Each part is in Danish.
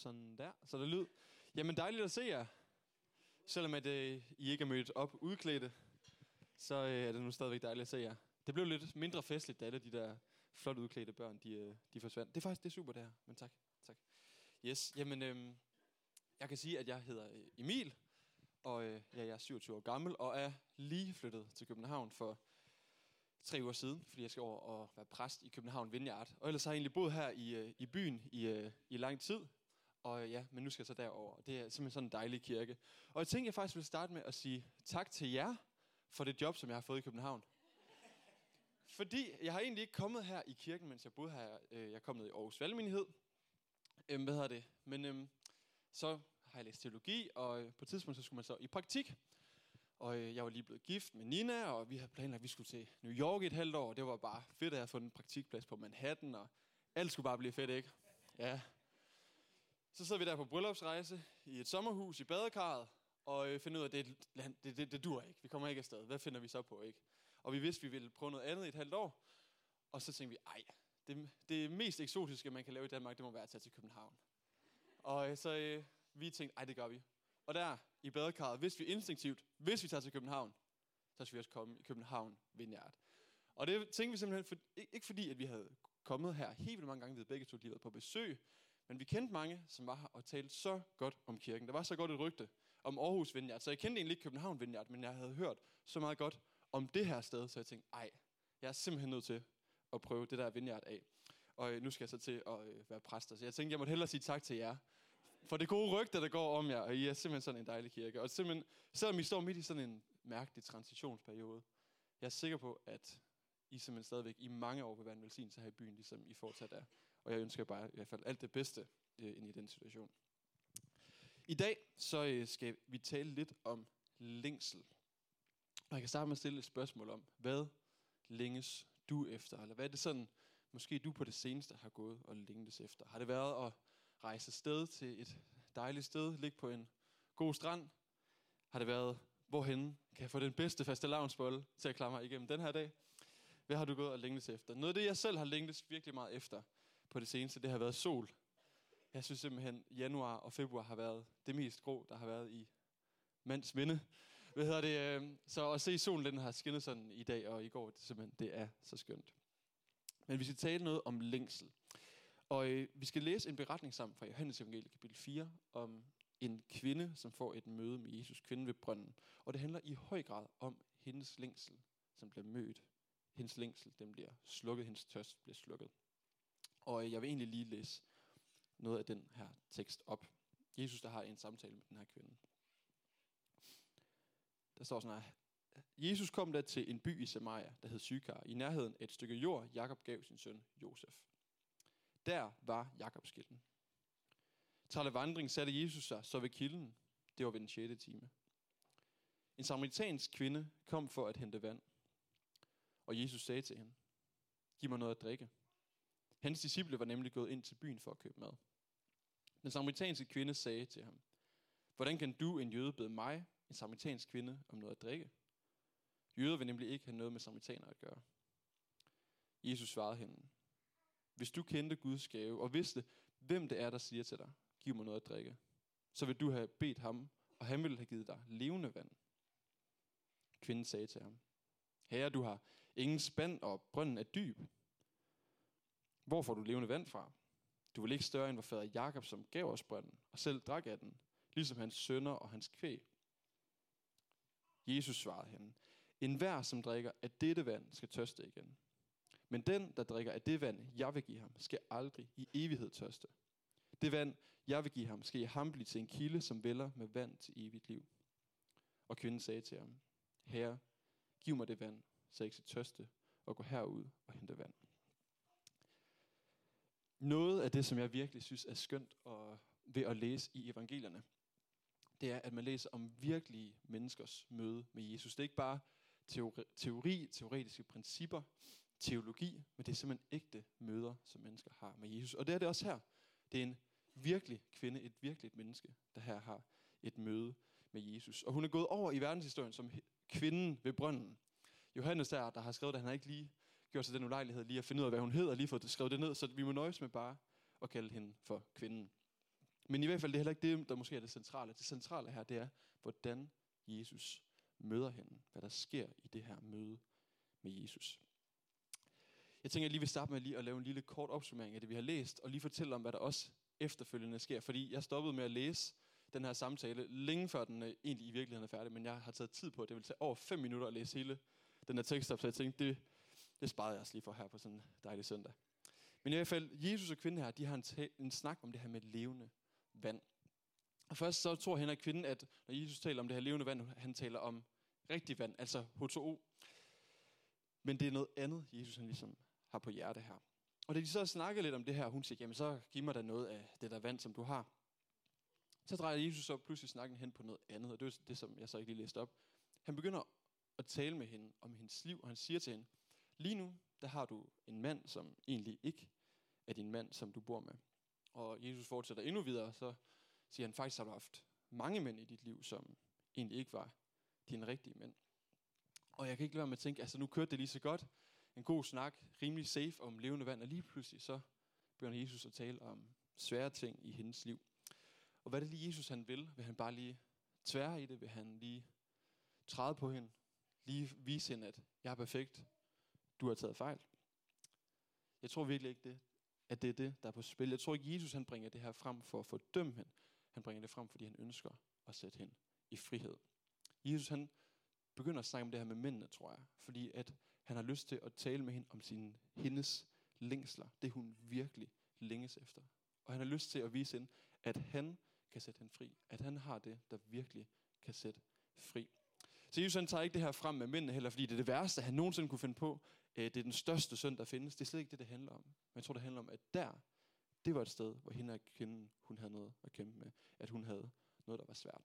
Sådan der. Så der lyd. Jamen dejligt at se jer. Selvom at, øh, I ikke er mødt op udklædte, så øh, er det nu stadigvæk dejligt at se jer. Det blev lidt mindre festligt, da alle de der flot udklædte børn, de, øh, de forsvandt. Det er faktisk det er super, det her. Men tak. tak. Yes, jamen, øh, jeg kan sige, at jeg hedder øh, Emil, og øh, ja, jeg er 27 år gammel, og er lige flyttet til København for tre uger siden, fordi jeg skal over og være præst i København Vineyard. Og ellers har jeg egentlig boet her i, øh, i byen i, øh, i lang tid. Og ja, men nu skal jeg så derover. Det er simpelthen sådan en dejlig kirke. Og jeg tænkte, jeg faktisk vil starte med at sige tak til jer for det job, som jeg har fået i København. Fordi jeg har egentlig ikke kommet her i kirken, mens jeg boede her. Øh, jeg er kommet i Aarhus Valgmenighed. Øhm, hvad hedder det? Men øhm, så har jeg læst teologi, og øh, på et tidspunkt så skulle man så i praktik. Og øh, jeg var lige blevet gift med Nina, og vi havde planlagt, at vi skulle til New York i et halvt år. Og det var bare fedt at have fundet en praktikplads på Manhattan, og alt skulle bare blive fedt, ikke? Ja. Så sidder vi der på bryllupsrejse i et sommerhus i badekarret, og øh, finder ud af, at det, det, det, det dur ikke. Vi kommer ikke afsted. Hvad finder vi så på, ikke? Og vi vidste, at vi ville prøve noget andet i et halvt år. Og så tænkte vi, ej, det, det mest eksotiske, man kan lave i Danmark, det må være at tage til København. Og øh, så øh, vi tænkte, ej, det gør vi. Og der i badekarret vidste vi instinktivt, hvis vi tager til København, så skal vi også komme i København Vineyard. Og det tænkte vi simpelthen, for, ikke fordi, at vi havde kommet her helt vildt mange gange, vi havde begge to lige været på besøg, men vi kendte mange, som var her og talte så godt om kirken. Der var så godt et rygte om Aarhus Vineyard, så jeg kendte egentlig ikke København Vineyard, men jeg havde hørt så meget godt om det her sted, så jeg tænkte, ej, jeg er simpelthen nødt til at prøve det der Vineyard af. Og øh, nu skal jeg så til at øh, være præster. Så jeg tænkte, jeg måtte hellere sige tak til jer. For det gode rygte, der går om jer, og I er simpelthen sådan en dejlig kirke. Og simpelthen, selvom I står midt i sådan en mærkelig transitionsperiode, jeg er sikker på, at I simpelthen stadigvæk i mange år vil være en velsignelse her i byen, ligesom I fortsat er. Og jeg ønsker bare i hvert fald alt det bedste øh, ind i den situation. I dag så øh, skal vi tale lidt om længsel. Og jeg kan starte med at stille et spørgsmål om, hvad længes du efter? Eller hvad er det sådan, måske du på det seneste har gået og længtes efter? Har det været at rejse sted til et dejligt sted, ligge på en god strand? Har det været, hvorhen kan jeg få den bedste faste lavnsbolle til at klare mig igennem den her dag? Hvad har du gået og længtes efter? Noget af det, jeg selv har længtes virkelig meget efter på det seneste, det har været sol. Jeg synes simpelthen, januar og februar har været det mest grå, der har været i mands minde. Hvad hedder det? Øh, så at se solen, den har skinnet sådan i dag og i går, det, simpelthen, det er så skønt. Men vi skal tale noget om længsel. Og øh, vi skal læse en beretning sammen fra Johannes Evangeliet kapitel 4 om en kvinde, som får et møde med Jesus, kvinden ved brønden. Og det handler i høj grad om hendes længsel, som bliver mødt. Hendes længsel, den bliver slukket, hendes tørst bliver slukket. Og øh, jeg vil egentlig lige læse noget af den her tekst op. Jesus, der har en samtale med den her kvinde. Der står sådan her. Jesus kom da til en by i Samaria, der hed Sykar, i nærheden af et stykke jord, Jakob gav sin søn Josef. Der var Jakobs kilden. Trælle vandring satte Jesus sig så ved kilden. Det var ved den 6. time. En samaritansk kvinde kom for at hente vand. Og Jesus sagde til hende, giv mig noget at drikke. Hans disciple var nemlig gået ind til byen for at købe mad. Den samaritanske kvinde sagde til ham, hvordan kan du, en jøde, bede mig, en samaritansk kvinde, om noget at drikke? Jøder vil nemlig ikke have noget med samaritaner at gøre. Jesus svarede hende, hvis du kendte Guds gave og vidste, hvem det er, der siger til dig, giv mig noget at drikke, så vil du have bedt ham, og han ville have givet dig levende vand. Kvinden sagde til ham, Herre, du har ingen spand, og brønden er dyb. Hvor får du levende vand fra? Du vil ikke større end vor fader Jakob, som gav os brønden, og selv drak af den, ligesom hans sønner og hans kvæg. Jesus svarede hende, en hver, som drikker af dette vand, skal tørste igen. Men den, der drikker af det vand, jeg vil give ham, skal aldrig i evighed tørste. Det vand, jeg vil give ham, skal i ham blive til en kilde, som vælger med vand til evigt liv. Og kvinden sagde til ham, Herre, giv mig det vand, så jeg ikke skal tørste, og gå herud og hente vand. Noget af det, som jeg virkelig synes er skønt og ved at læse i evangelierne, det er, at man læser om virkelige menneskers møde med Jesus. Det er ikke bare teori, teori teoretiske principper, teologi, men det er simpelthen ægte møder, som mennesker har med Jesus. Og det er det også her. Det er en virkelig kvinde, et virkeligt menneske, der her har et møde med Jesus. Og hun er gået over i verdenshistorien som kvinden ved brønden. Johannes der, der har skrevet at han har ikke lige gjort sig den ulejlighed lige at finde ud af, hvad hun hedder, lige fået skrevet det ned, så vi må nøjes med bare at kalde hende for kvinden. Men i hvert fald, det er heller ikke det, der måske er det centrale. Det centrale her, det er, hvordan Jesus møder hende. Hvad der sker i det her møde med Jesus. Jeg tænker, at jeg lige vil starte med lige at lave en lille kort opsummering af det, vi har læst, og lige fortælle om, hvad der også efterfølgende sker. Fordi jeg stoppede med at læse den her samtale, længe før den øh, egentlig i virkeligheden er færdig, men jeg har taget tid på, at det vil tage over fem minutter at læse hele den her tekst op, så jeg tænkte, det, det sparede jeg os lige for her på sådan en dejlig søndag. Men i hvert fald, Jesus og kvinden her, de har en, en snak om det her med levende vand. Og først så tror hende og kvinden, at når Jesus taler om det her levende vand, han taler om rigtig vand, altså H2O. Men det er noget andet, Jesus han ligesom har på hjerte her. Og da de så snakker lidt om det her, hun siger, jamen så giv mig da noget af det der vand, som du har. Så drejer Jesus så pludselig snakken hen på noget andet, og det er det, som jeg så ikke lige læste op. Han begynder at tale med hende om hendes liv, og han siger til hende, lige nu, der har du en mand, som egentlig ikke er din mand, som du bor med. Og Jesus fortsætter endnu videre, så siger han, faktisk har du haft mange mænd i dit liv, som egentlig ikke var dine rigtige mænd. Og jeg kan ikke lade være med at tænke, altså nu kørte det lige så godt, en god snak, rimelig safe om levende vand, og lige pludselig så begynder Jesus at tale om svære ting i hendes liv. Og hvad er det lige Jesus han vil? Vil han bare lige tvære i det? Vil han lige træde på hende? Lige vise hende, at jeg er perfekt. Du har taget fejl. Jeg tror virkelig ikke det, at det er det, der er på spil. Jeg tror ikke, Jesus han bringer det her frem for at fordømme hende. Han bringer det frem, fordi han ønsker at sætte hende i frihed. Jesus han begynder at snakke om det her med mændene, tror jeg. Fordi at han har lyst til at tale med hende om sin, hendes længsler. Det hun virkelig længes efter. Og han har lyst til at vise hende, at han kan sætte hende fri. At han har det, der virkelig kan sætte fri. Så Jesus han tager ikke det her frem med mændene heller, fordi det er det værste, han nogensinde kunne finde på. Øh, det er den største synd, der findes. Det er slet ikke det, det handler om. Men jeg tror, det handler om, at der, det var et sted, hvor hende og kvinden, hun havde noget at kæmpe med. At hun havde noget, der var svært.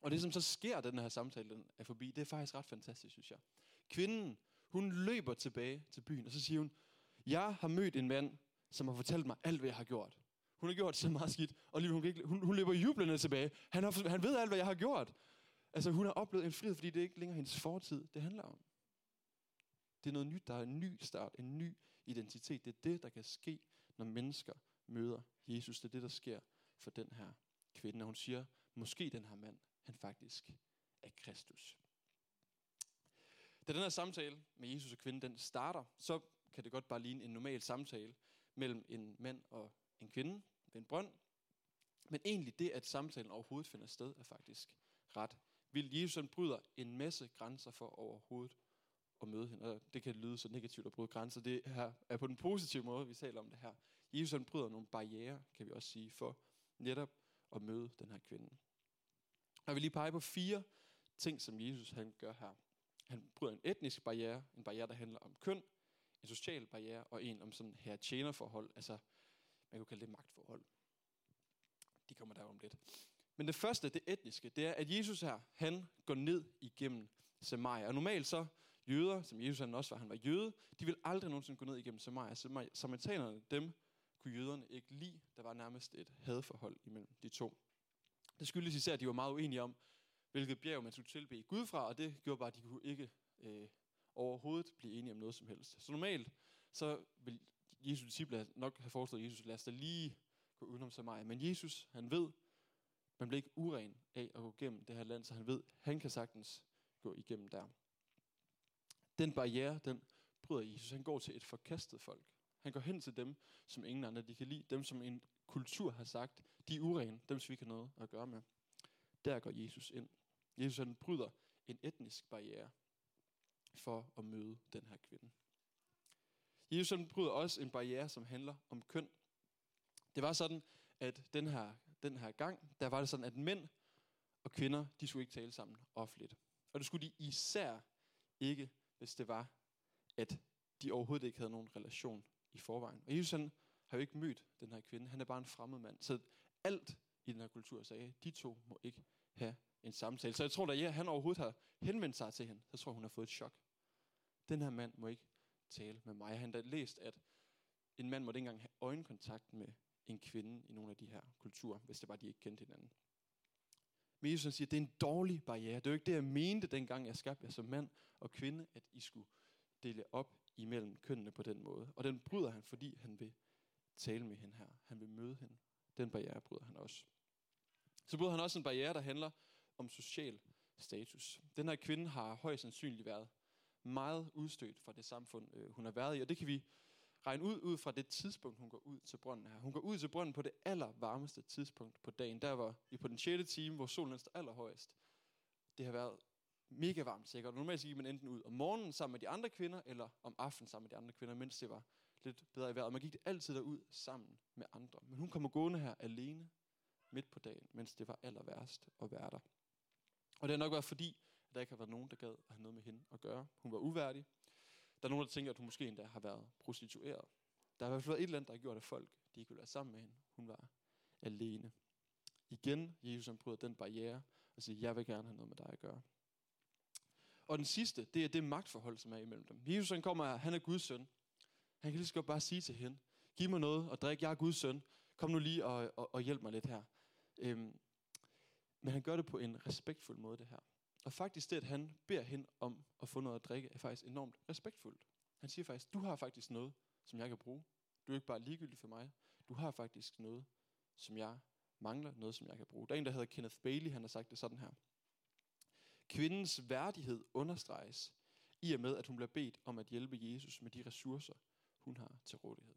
Og det, som så sker, da den her samtale den er forbi, det er faktisk ret fantastisk, synes jeg. Kvinden, hun løber tilbage til byen, og så siger hun, jeg har mødt en mand, som har fortalt mig alt, hvad jeg har gjort. Hun har gjort så meget skidt, og hun, hun, hun løber jublende tilbage. Han, har, han ved alt, hvad jeg har gjort. Altså, hun har oplevet en frihed, fordi det er ikke længere hendes fortid, det handler om. Det er noget nyt, der er en ny start, en ny identitet. Det er det, der kan ske, når mennesker møder Jesus. Det er det, der sker for den her kvinde. Og hun siger, måske den her mand, han faktisk er Kristus. Da den her samtale med Jesus og kvinden, den starter, så kan det godt bare ligne en normal samtale mellem en mand og en kvinde ved en brønd. Men egentlig det, at samtalen overhovedet finder sted, er faktisk ret vildt. Jesus han bryder en masse grænser for overhovedet at møde hende. Og det kan lyde så negativt at bryde grænser. Det her er på den positive måde, vi taler om det her. Jesus han bryder nogle barriere, kan vi også sige, for netop at møde den her kvinde. Jeg vil lige pege på fire ting, som Jesus han gør her. Han bryder en etnisk barriere, en barriere, der handler om køn, en social barriere, og en om sådan her tjenerforhold, altså man kunne kalde det magtforhold. De kommer der om lidt. Men det første, det etniske, det er, at Jesus her, han går ned igennem Samaria. Og normalt så, jøder, som Jesus han også var, han var jøde, de vil aldrig nogensinde gå ned igennem Samaria. Samaritanerne, dem kunne jøderne ikke lide. Der var nærmest et hadforhold imellem de to. Det skyldes især, at de var meget uenige om, hvilket bjerg man skulle tilbe Gud fra, og det gjorde bare, at de kunne ikke øh, overhovedet blive enige om noget som helst. Så normalt, så vil Jesus disciple nok have foreslået Jesus, lad os da lige gå udenom Samaria. Men Jesus, han ved, man bliver ikke uren af at gå igennem det her land, så han ved, han kan sagtens gå igennem der. Den barriere, den bryder Jesus. Han går til et forkastet folk. Han går hen til dem, som ingen andre de kan lide. Dem, som en kultur har sagt, de er urene. Dem, som vi kan noget at gøre med. Der går Jesus ind. Jesus han bryder en etnisk barriere for at møde den her kvinde. Jesus han bryder også en barriere, som handler om køn. Det var sådan, at den her, den her gang, der var det sådan, at mænd og kvinder, de skulle ikke tale sammen offentligt. Og det skulle de især ikke, hvis det var, at de overhovedet ikke havde nogen relation i forvejen. Og Jesus han har jo ikke mødt den her kvinde. Han er bare en fremmed mand. Så alt i den her kultur sagde, de to må ikke have en samtale. Så jeg tror, da at han overhovedet har henvendt sig til hende, så tror jeg, hun har fået et chok. Den her mand må ikke tale med mig. Han har læst, at en mand måtte ikke engang have øjenkontakt med en kvinde i nogle af de her kulturer, hvis det var, de ikke kendte hinanden. Men Jesus siger, at det er en dårlig barriere. Det er jo ikke det, jeg mente, dengang jeg skabte jer som mand og kvinde, at I skulle dele op imellem kønnene på den måde. Og den bryder han, fordi han vil tale med hende her. Han vil møde hende Den barriere bryder han også. Så bryder han også en barriere, der handler om social status. Den her kvinde har højst sandsynligt været meget udstødt fra det samfund, øh, hun har været i, og det kan vi regne ud ud fra det tidspunkt, hun går ud til brønden her. Hun går ud til brønden på det allervarmeste tidspunkt på dagen. Der var i på den 6. time, hvor solen er allerhøjest. Det har været mega varmt sikkert. Normalt gik man enten ud om morgenen sammen med de andre kvinder, eller om aftenen sammen med de andre kvinder, mens det var lidt bedre i vejret. Man gik altid derud sammen med andre. Men hun kommer gående her alene midt på dagen, mens det var aller værst at være der. Og det har nok været fordi, at der ikke har været nogen, der gad at have noget med hende at gøre. Hun var uværdig. Der er nogen, der tænker, at hun måske endda har været prostitueret. Der har i hvert fald været et eller andet, der har gjort, at folk de ikke ville være sammen med hende. Hun var alene. Igen, Jesus han bryder den barriere og siger, jeg vil gerne have noget med dig at gøre. Og den sidste, det er det magtforhold, som er imellem dem. Jesus han kommer, han er Guds søn. Han kan lige så godt bare sige til hende, giv mig noget og drik, jeg er Guds søn. Kom nu lige og, og, og hjælp mig lidt her. Øhm, men han gør det på en respektfuld måde, det her. Og faktisk det, at han beder hende om at få noget at drikke, er faktisk enormt respektfuldt. Han siger faktisk, du har faktisk noget, som jeg kan bruge. Du er ikke bare ligegyldig for mig. Du har faktisk noget, som jeg mangler, noget, som jeg kan bruge. Der er en, der hedder Kenneth Bailey, han har sagt det sådan her. Kvindens værdighed understreges i og med, at hun bliver bedt om at hjælpe Jesus med de ressourcer, hun har til rådighed.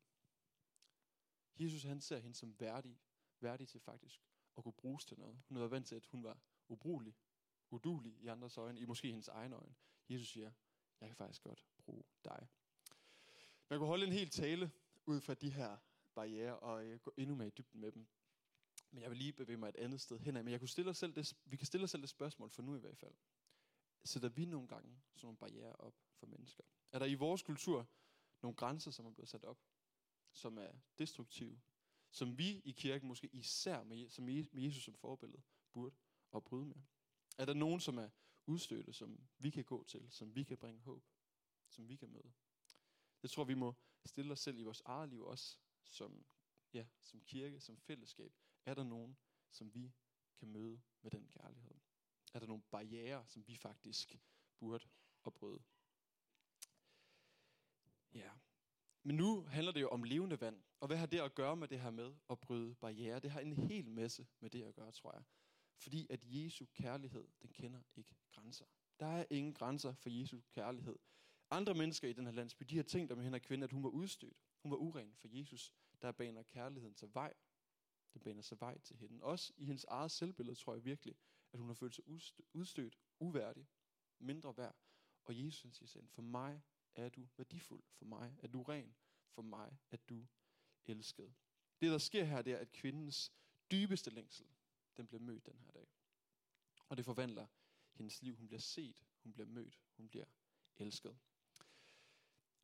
Jesus han ser hende som værdig, værdig til faktisk at kunne bruges til noget. Hun var vant til, at hun var ubrugelig, udulig i andres øjne, i måske hendes egen øjne. Jesus siger, jeg kan faktisk godt bruge dig. Man kunne holde en hel tale ud fra de her barriere og øh, gå endnu mere i dybden med dem. Men jeg vil lige bevæge mig et andet sted hen. Men jeg kunne stille os selv det, vi kan stille os selv det spørgsmål for nu i hvert fald. Sætter vi nogle gange sådan nogle barriere op for mennesker? Er der i vores kultur nogle grænser, som er blevet sat op, som er destruktive, som vi i kirken måske især med, som med Jesus som forbillede burde at bryde med? Er der nogen, som er udstødte, som vi kan gå til, som vi kan bringe håb, som vi kan møde? Jeg tror, vi må stille os selv i vores eget liv også, som, ja, som kirke, som fællesskab. Er der nogen, som vi kan møde med den kærlighed? Er der nogle barriere, som vi faktisk burde opbryde? bryde? Ja. Men nu handler det jo om levende vand. Og hvad har det at gøre med det her med at bryde barriere? Det har en hel masse med det at gøre, tror jeg. Fordi at Jesu kærlighed, den kender ikke grænser. Der er ingen grænser for Jesu kærlighed. Andre mennesker i den her landsby, de har tænkt om hende kvinde, at hun var udstødt. Hun var uren for Jesus, der baner kærligheden til vej. Den baner sig vej til hende. Også i hendes eget selvbillede tror jeg virkelig, at hun har følt sig udstødt, uværdig, mindre værd. Og Jesus siger til for mig er du værdifuld, for mig er du ren, for mig er du elsket. Det der sker her, det er, at kvindens dybeste længsel, den bliver mødt den her dag. Og det forvandler hendes liv. Hun bliver set, hun bliver mødt, hun bliver elsket.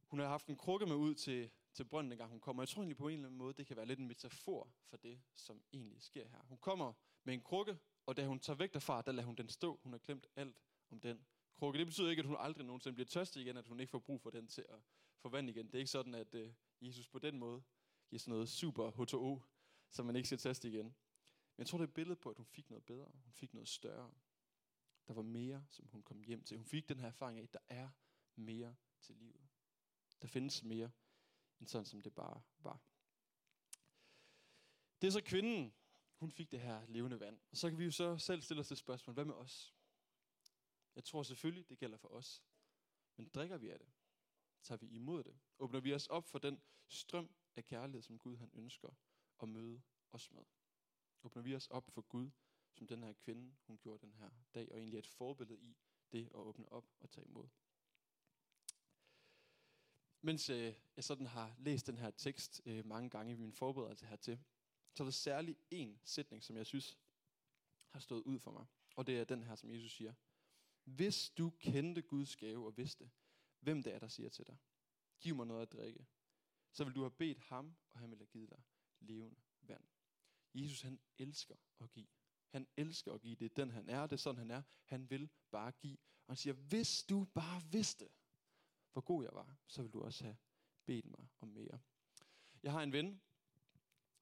Hun har haft en krukke med ud til, til brønden, gang hun kommer. Jeg tror egentlig på en eller anden måde, det kan være lidt en metafor for det, som egentlig sker her. Hun kommer med en krukke, og da hun tager væk derfra, der lader hun den stå. Hun har glemt alt om den krukke. Det betyder ikke, at hun aldrig nogensinde bliver tørstig igen, at hun ikke får brug for den til at få vand igen. Det er ikke sådan, at uh, Jesus på den måde giver sådan noget super H2O, så man ikke skal teste igen. Men jeg tror, det er et billede på, at hun fik noget bedre. Hun fik noget større. Der var mere, som hun kom hjem til. Hun fik den her erfaring af, at der er mere til livet. Der findes mere, end sådan som det bare var. Det er så kvinden, hun fik det her levende vand. Og så kan vi jo så selv stille os det spørgsmål, hvad med os? Jeg tror selvfølgelig, det gælder for os. Men drikker vi af det? Tager vi imod det? Åbner vi os op for den strøm af kærlighed, som Gud han ønsker at møde os med? Åbner vi os op for Gud, som den her kvinde, hun gjorde den her dag, og egentlig er et forbillede i det at åbne op og tage imod. Mens øh, jeg sådan har læst den her tekst øh, mange gange i min forberedelse hertil, så er der særlig en sætning, som jeg synes har stået ud for mig. Og det er den her, som Jesus siger. Hvis du kendte Guds gave og vidste, hvem det er, der siger til dig, giv mig noget at drikke, så vil du have bedt ham, og han vil have givet dig levende. Jesus han elsker at give. Han elsker at give. Det er den han er, det er sådan han er. Han vil bare give. Og han siger, hvis du bare vidste, hvor god jeg var, så vil du også have bedt mig om mere. Jeg har en ven,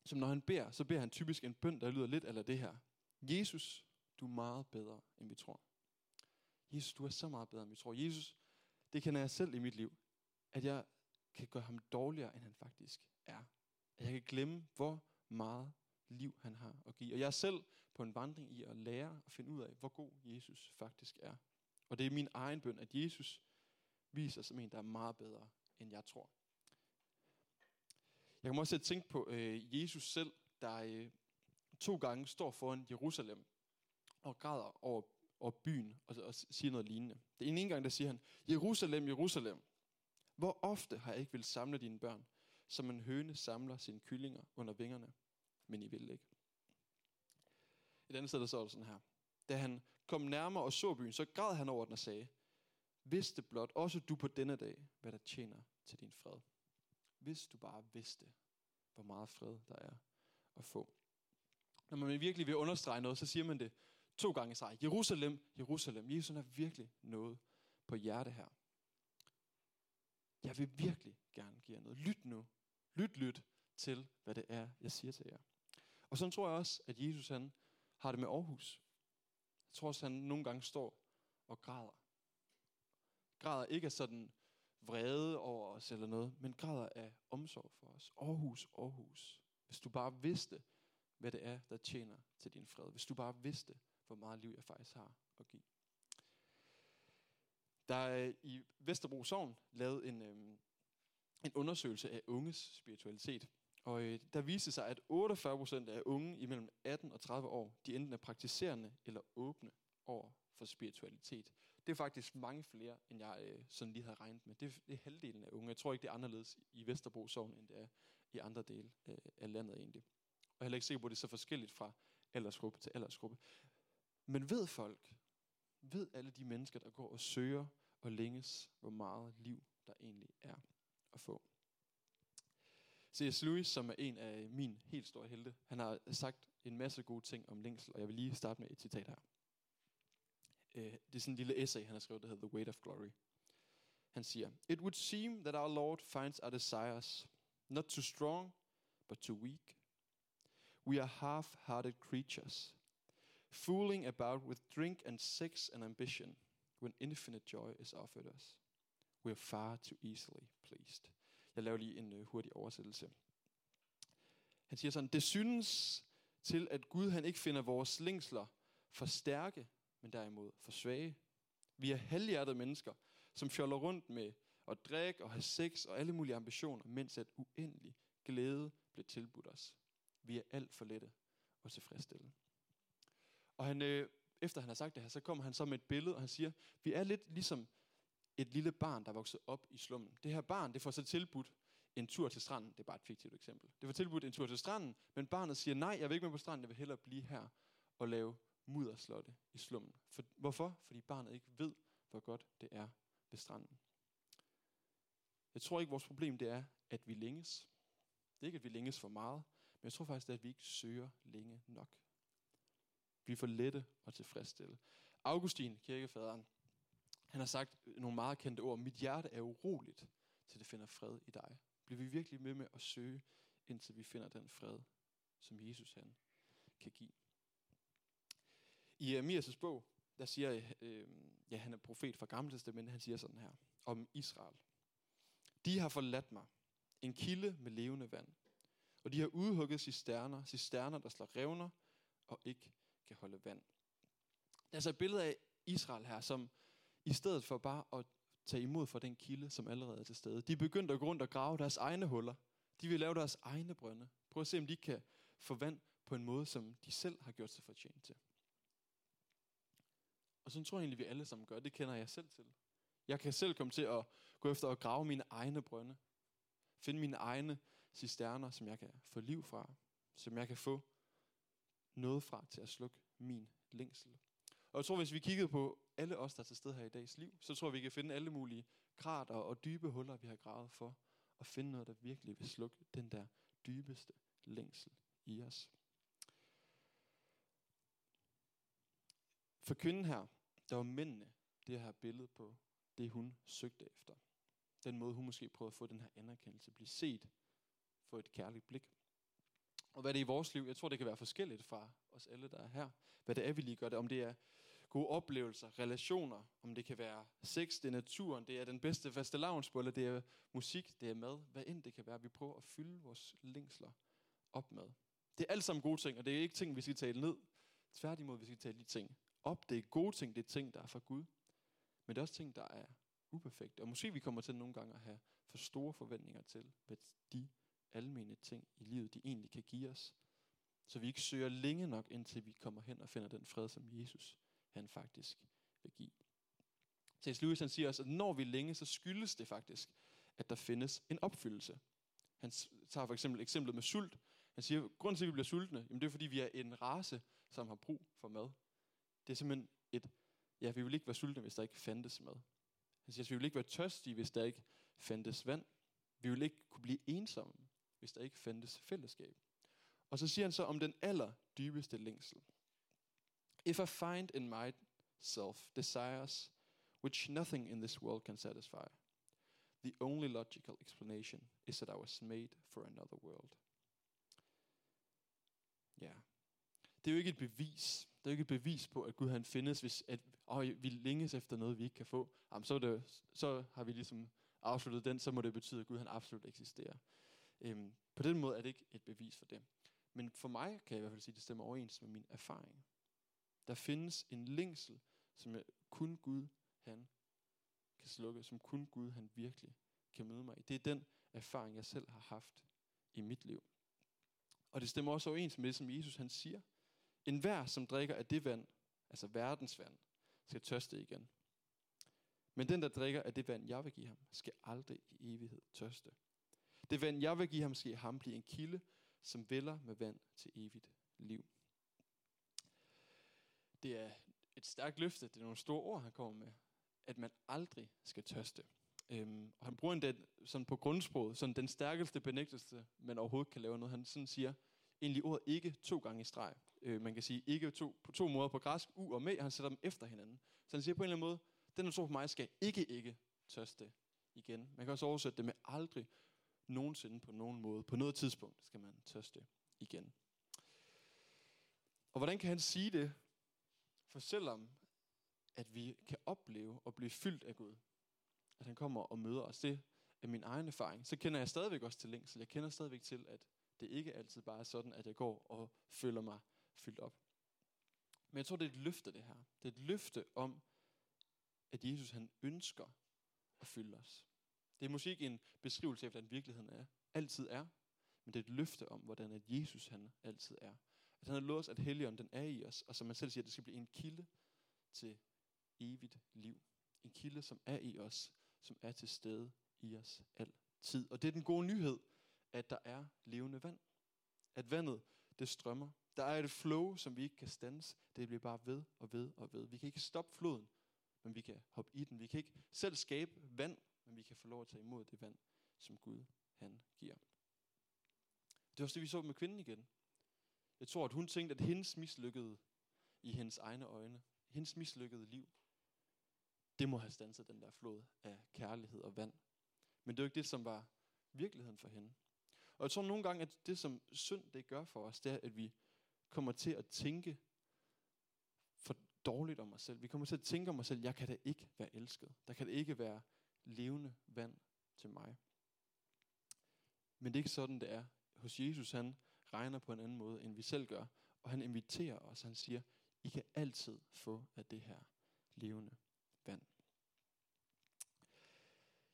som når han beder, så beder han typisk en bøn, der lyder lidt eller det her. Jesus, du er meget bedre, end vi tror. Jesus, du er så meget bedre, end vi tror. Jesus, det kender jeg selv i mit liv, at jeg kan gøre ham dårligere, end han faktisk er. At jeg kan glemme, hvor meget liv han har at give. Og jeg er selv på en vandring i at lære og finde ud af, hvor god Jesus faktisk er. Og det er min egen bøn, at Jesus viser som en, der er meget bedre, end jeg tror. Jeg kan også at tænke på øh, Jesus selv, der øh, to gange står foran Jerusalem og græder over, over byen og, og siger noget lignende. Det ene gang, der siger han, Jerusalem, Jerusalem, hvor ofte har jeg ikke vil samle dine børn, som en høne samler sine kyllinger under vingerne, men I vil ikke. Et andet sted, der står sådan her. Da han kom nærmere og så byen, så græd han over den og sagde, Vidste blot også du på denne dag, hvad der tjener til din fred. Hvis du bare vidste, hvor meget fred der er at få. Når man virkelig vil understrege noget, så siger man det to gange sig. Jerusalem, Jerusalem. Jesus har virkelig noget på hjerte her. Jeg vil virkelig gerne give jer noget. Lyt nu. Lyt, lyt til, hvad det er, jeg siger til jer. Og så tror jeg også, at Jesus han har det med Aarhus. Jeg tror også, han nogle gange står og græder. Græder ikke af sådan vrede over os eller noget, men græder af omsorg for os. Aarhus, Aarhus. Hvis du bare vidste, hvad det er, der tjener til din fred. Hvis du bare vidste, hvor meget liv jeg faktisk har at give. Der er i Vesterbro Sogn lavet en, øhm, en undersøgelse af unges spiritualitet. Og øh, der viste sig, at 48% af unge imellem 18 og 30 år, de enten er praktiserende eller åbne over for spiritualitet. Det er faktisk mange flere, end jeg øh, sådan lige havde regnet med. Det, er, det er halvdelen af unge. Jeg tror ikke, det er anderledes i Vesterbro Sogn, end det er i andre dele øh, af landet egentlig. Og jeg er heller ikke sikker på, at det er så forskelligt fra aldersgruppe til aldersgruppe. Men ved folk, ved alle de mennesker, der går og søger og længes, hvor meget liv der egentlig er at få. C.S. Lewis, som er en af min helt store helte, han har sagt en masse gode ting om længsel, og jeg vil lige starte med et citat her. Øh, det er sådan en lille essay, han har skrevet, der hedder The Weight of Glory. Han siger, It would seem that our Lord finds our desires not too strong, but too weak. We are half-hearted creatures, fooling about with drink and sex and ambition, when infinite joy is offered us. We are far too easily pleased. Jeg laver lige en øh, hurtig oversættelse. Han siger sådan, det synes til, at Gud han ikke finder vores længsler for stærke, men derimod for svage. Vi er halvhjertede mennesker, som fjoller rundt med at drikke og have sex og alle mulige ambitioner, mens at uendelig glæde bliver tilbudt os. Vi er alt for lette og tilfredsstillede. Og han, øh, efter han har sagt det her, så kommer han så med et billede, og han siger, vi er lidt ligesom et lille barn, der voksede op i slummen. Det her barn, det får så tilbudt en tur til stranden. Det er bare et fiktivt eksempel. Det får tilbudt en tur til stranden, men barnet siger, nej, jeg vil ikke med på stranden, jeg vil hellere blive her og lave mudderslotte i slummen. For, hvorfor? Fordi barnet ikke ved, hvor godt det er ved stranden. Jeg tror ikke, vores problem det er, at vi længes. Det er ikke, at vi længes for meget, men jeg tror faktisk, det er, at vi ikke søger længe nok. Vi er for lette og tilfredsstille. Augustin, kirkefaderen, han har sagt nogle meget kendte ord. Mit hjerte er uroligt, til det finder fred i dig. Bliver vi virkelig med med at søge, indtil vi finder den fred, som Jesus han kan give. I øh, Amias' bog, der siger, øh, ja, han er profet fra Gamle Testament, han siger sådan her, om Israel. De har forladt mig, en kilde med levende vand, og de har udhugget cisterner, cisterner, der slår revner og ikke kan holde vand. Der er så et billede af Israel her, som i stedet for bare at tage imod for den kilde, som allerede er til stede. De er begyndt at gå rundt og grave deres egne huller. De vil lave deres egne brønde. Prøv at se, om de kan få vand på en måde, som de selv har gjort sig fortjent til. Og sådan tror jeg egentlig, vi alle sammen gør. Det kender jeg selv til. Jeg kan selv komme til at gå efter at grave mine egne brønde. Finde mine egne cisterner, som jeg kan få liv fra. Som jeg kan få noget fra til at slukke min længsel. Og jeg tror, hvis vi kiggede på alle os, der er til stede her i dags liv, så tror jeg, vi kan finde alle mulige krater og dybe huller, vi har gravet for, at finde noget, der virkelig vil slukke den der dybeste længsel i os. For kvinden her, der var mændene, det her billede på det, hun søgte efter. Den måde, hun måske prøvede at få den her anerkendelse, blive set, få et kærligt blik. Og hvad det er i vores liv, jeg tror, det kan være forskelligt fra os alle, der er her. Hvad det er, vi lige gør det. Om det er gode oplevelser, relationer, om det kan være sex, det er naturen, det er den bedste faste lavnsbolle, det er musik, det er mad, hvad end det kan være, vi prøver at fylde vores længsler op med. Det er alt sammen gode ting, og det er ikke ting, vi skal tale ned. Tværtimod, vi skal tale de ting op. Det er gode ting, det er ting, der er fra Gud. Men det er også ting, der er uperfekte. Og måske vi kommer til nogle gange at have for store forventninger til, hvad de almene ting i livet, de egentlig kan give os. Så vi ikke søger længe nok, indtil vi kommer hen og finder den fred, som Jesus han faktisk vil give. C.S. Lewis han siger også, at når vi længe, så skyldes det faktisk, at der findes en opfyldelse. Han tager for eksempel eksemplet med sult. Han siger, at grunden til, at vi bliver sultne, jamen det er, fordi vi er en race, som har brug for mad. Det er simpelthen et, ja, vi vil ikke være sultne, hvis der ikke fandtes mad. Han siger, at vi vil ikke være tørstige, hvis der ikke fandtes vand. Vi vil ikke kunne blive ensomme, hvis der ikke fandtes fællesskab. Og så siger han så om den aller dybeste længsel. If I find in myself desires which nothing in this world can satisfy, the only logical explanation is that I was made for another world. Ja. Det er jo ikke et bevis. Det er jo ikke et bevis på, at Gud han findes, hvis at, åh, vi længes efter noget, vi ikke kan få. Jamen, så, det, så har vi ligesom afsluttet den, så må det betyde, at Gud han absolut eksisterer. Øhm, på den måde er det ikke et bevis for det. Men for mig kan jeg i hvert fald sige, at det stemmer overens med min erfaring. Der findes en længsel, som kun Gud han kan slukke, som kun Gud han virkelig kan møde mig i. Det er den erfaring, jeg selv har haft i mit liv. Og det stemmer også overens med det, som Jesus han siger. En hver, som drikker af det vand, altså verdens vand, skal tørste igen. Men den, der drikker af det vand, jeg vil give ham, skal aldrig i evighed tørste. Det vand, jeg vil give ham, skal ham blive en kilde, som vælger med vand til evigt liv. Det er et stærkt løfte, det er nogle store ord, han kommer med, at man aldrig skal tørste. Øhm, og han bruger endda sådan på grundsproget, sådan den stærkeste benægtelse, man overhovedet kan lave noget. Han sådan siger, egentlig ordet ikke to gange i streg. Øh, man kan sige ikke to, på to måder på græsk, u og med, han sætter dem efter hinanden. Så han siger på en eller anden måde, den der tror på mig skal ikke ikke tørste igen. Man kan også oversætte det med aldrig nogensinde på nogen måde. På noget tidspunkt skal man tørste igen. Og hvordan kan han sige det? For selvom at vi kan opleve og blive fyldt af Gud, at han kommer og møder os, det er min egen erfaring, så kender jeg stadigvæk også til længsel. Jeg kender stadigvæk til, at det ikke altid bare er sådan, at jeg går og føler mig fyldt op. Men jeg tror, det er et løfte, det her. Det er et løfte om, at Jesus han ønsker at fylde os. Det er måske ikke en beskrivelse af, hvordan virkeligheden er, altid er, men det er et løfte om, hvordan at Jesus han altid er. At han har lovet os, at Helligånden den er i os, og som man selv siger, det skal blive en kilde til evigt liv. En kilde, som er i os, som er til stede i os altid. Og det er den gode nyhed, at der er levende vand. At vandet, det strømmer. Der er et flow, som vi ikke kan stands. Det bliver bare ved og ved og ved. Vi kan ikke stoppe floden, men vi kan hoppe i den. Vi kan ikke selv skabe vand, men vi kan få lov at tage imod det vand, som Gud han giver. Det var også det, vi så med kvinden igen. Jeg tror, at hun tænkte, at hendes mislykkede i hendes egne øjne, hendes mislykkede liv, det må have stanset den der flod af kærlighed og vand. Men det er jo ikke det, som var virkeligheden for hende. Og jeg tror nogle gange, at det som synd det gør for os, det er, at vi kommer til at tænke for dårligt om os selv. Vi kommer til at tænke om os selv, jeg kan da ikke være elsket. Der kan da ikke være levende vand til mig. Men det er ikke sådan, det er. Hos Jesus, han regner på en anden måde, end vi selv gør. Og han inviterer os. Han siger, I kan altid få af det her levende vand.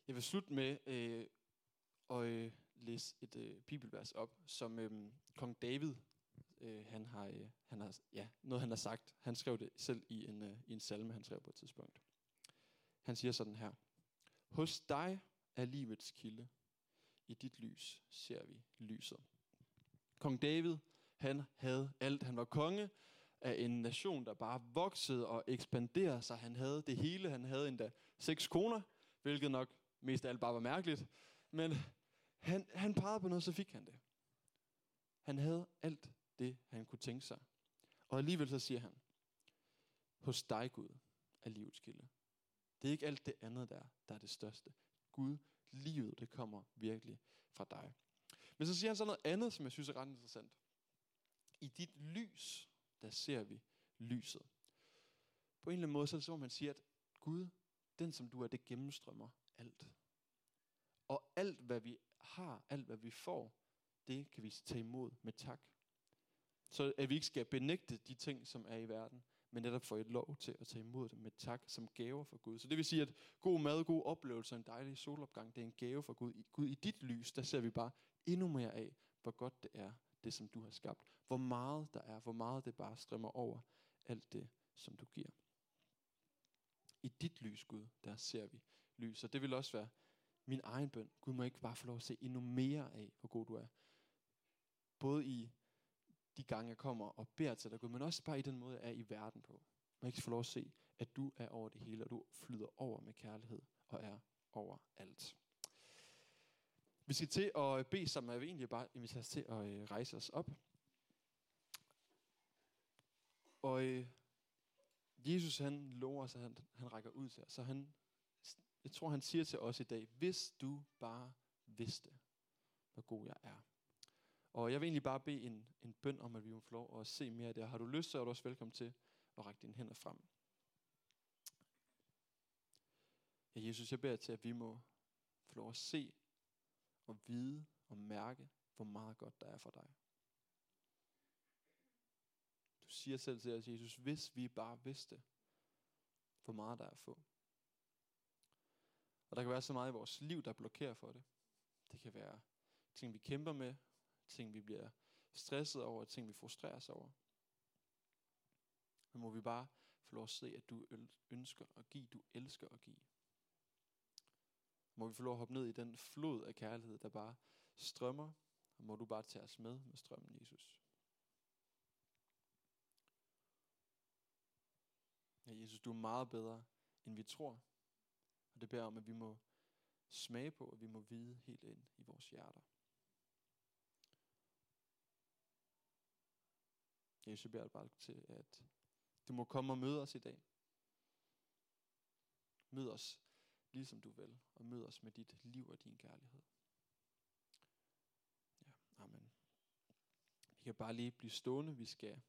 Jeg vil slutte med øh, at øh, læse et øh, bibelvers op, som øh, kong David, øh, han har, øh, han har, ja, noget han har sagt. Han skrev det selv i en, øh, i en salme, han skrev på et tidspunkt. Han siger sådan her. Hos dig er livets kilde. I dit lys ser vi lyset. Kong David, han havde alt. Han var konge af en nation, der bare voksede og ekspanderede sig. Han havde det hele. Han havde endda seks koner, hvilket nok mest af alt bare var mærkeligt. Men han, han pegede på noget, så fik han det. Han havde alt det, han kunne tænke sig. Og alligevel så siger han, hos dig Gud er livets kilde. Det er ikke alt det andet der, der er det største. Gud, livet, det kommer virkelig fra dig. Men så siger han så noget andet, som jeg synes er ret interessant. I dit lys, der ser vi lyset. På en eller anden måde, så er det som om man siger, at Gud, den som du er, det gennemstrømmer alt. Og alt hvad vi har, alt hvad vi får, det kan vi tage imod med tak. Så at vi ikke skal benægte de ting, som er i verden, men netop få et lov til at tage imod det med tak som gaver fra Gud. Så det vil sige, at god mad, god oplevelse og en dejlig solopgang, det er en gave fra Gud. Gud, i dit lys, der ser vi bare endnu mere af, hvor godt det er, det som du har skabt. Hvor meget der er, hvor meget det bare strømmer over alt det, som du giver. I dit lys, Gud, der ser vi lys. Og det vil også være min egen bøn. Gud må ikke bare få lov at se endnu mere af, hvor god du er. Både i de gange, jeg kommer og beder til dig, Gud, men også bare i den måde, jeg er i verden på. Må ikke få lov at se, at du er over det hele, og du flyder over med kærlighed og er over alt. Vi skal til at bede sammen, og jeg vil egentlig bare invitere os til at øh, rejse os op. Og øh, Jesus han lover os, at han, han rækker ud til os. Så han, jeg tror, han siger til os i dag, hvis du bare vidste, hvor god jeg er. Og jeg vil egentlig bare bede en, en bøn om, at vi må få lov at se mere af det. Har du lyst, så er du også velkommen til at række dine hænder frem. Ja, Jesus, jeg beder til, at vi må få lov at se og vide og mærke, hvor meget godt der er for dig. Du siger selv til os, Jesus, hvis vi bare vidste, hvor meget der er at få. Og der kan være så meget i vores liv, der blokerer for det. Det kan være ting, vi kæmper med, ting, vi bliver stresset over, ting, vi frustrerer os over. Men må vi bare få lov at se, at du ønsker at give, du elsker at give. Må vi få lov at hoppe ned i den flod af kærlighed, der bare strømmer, og må du bare tage os med med strømmen, Jesus. Ja, Jesus, du er meget bedre, end vi tror. Og det beder om, at vi må smage på, og vi må vide helt ind i vores hjerter. Jesus, jeg beder bare til, at du må komme og møde os i dag. Mød os, ligesom du vil, og mød os med dit liv og din kærlighed. Ja, amen. Vi kan bare lige blive stående. Vi skal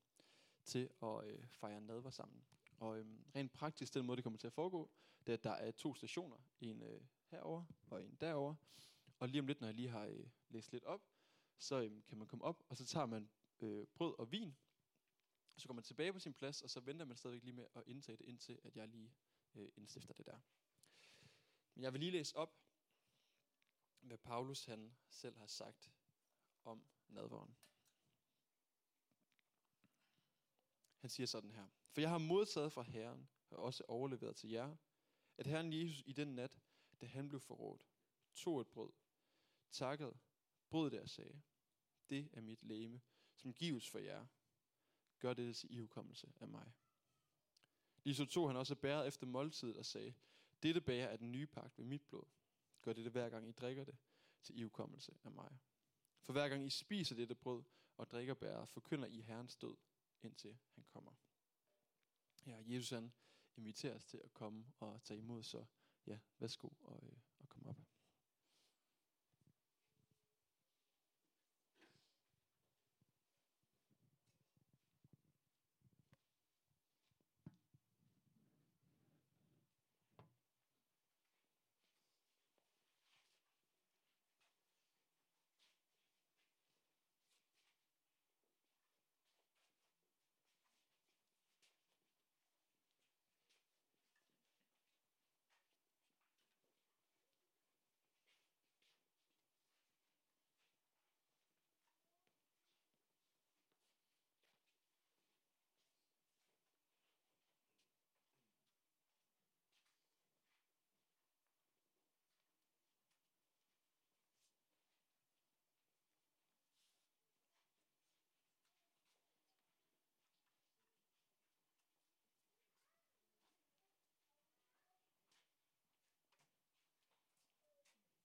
til at øh, fejre nadver sammen. Og øh, rent praktisk, den måde, det kommer til at foregå, det er, at der er to stationer. En øh, herover og en derover. Og lige om lidt, når jeg lige har øh, læst lidt op, så øh, kan man komme op, og så tager man øh, brød og vin, så går man tilbage på sin plads, og så venter man stadigvæk lige med at indtage det, indtil at jeg lige øh, indstifter det der. Men jeg vil lige læse op, hvad Paulus han selv har sagt om nadvåren. Han siger sådan her. For jeg har modtaget fra Herren, og også overleveret til jer, at Herren Jesus i den nat, da han blev forrådt, tog et brød, takkede, brød det og sagde, det er mit læme, som gives for jer. Gør det til ihukommelse af mig. Lige så tog han også bæret efter måltidet og sagde, dette bærer er den nye pagt ved mit blod. Gør det hver gang I drikker det til ivkommelse af mig. For hver gang I spiser dette brød og drikker bæret, forkynder I Herrens død, indtil han kommer. Ja, Jesus han inviterer os til at komme og tage imod, så ja, værsgo og, øh, og komme op.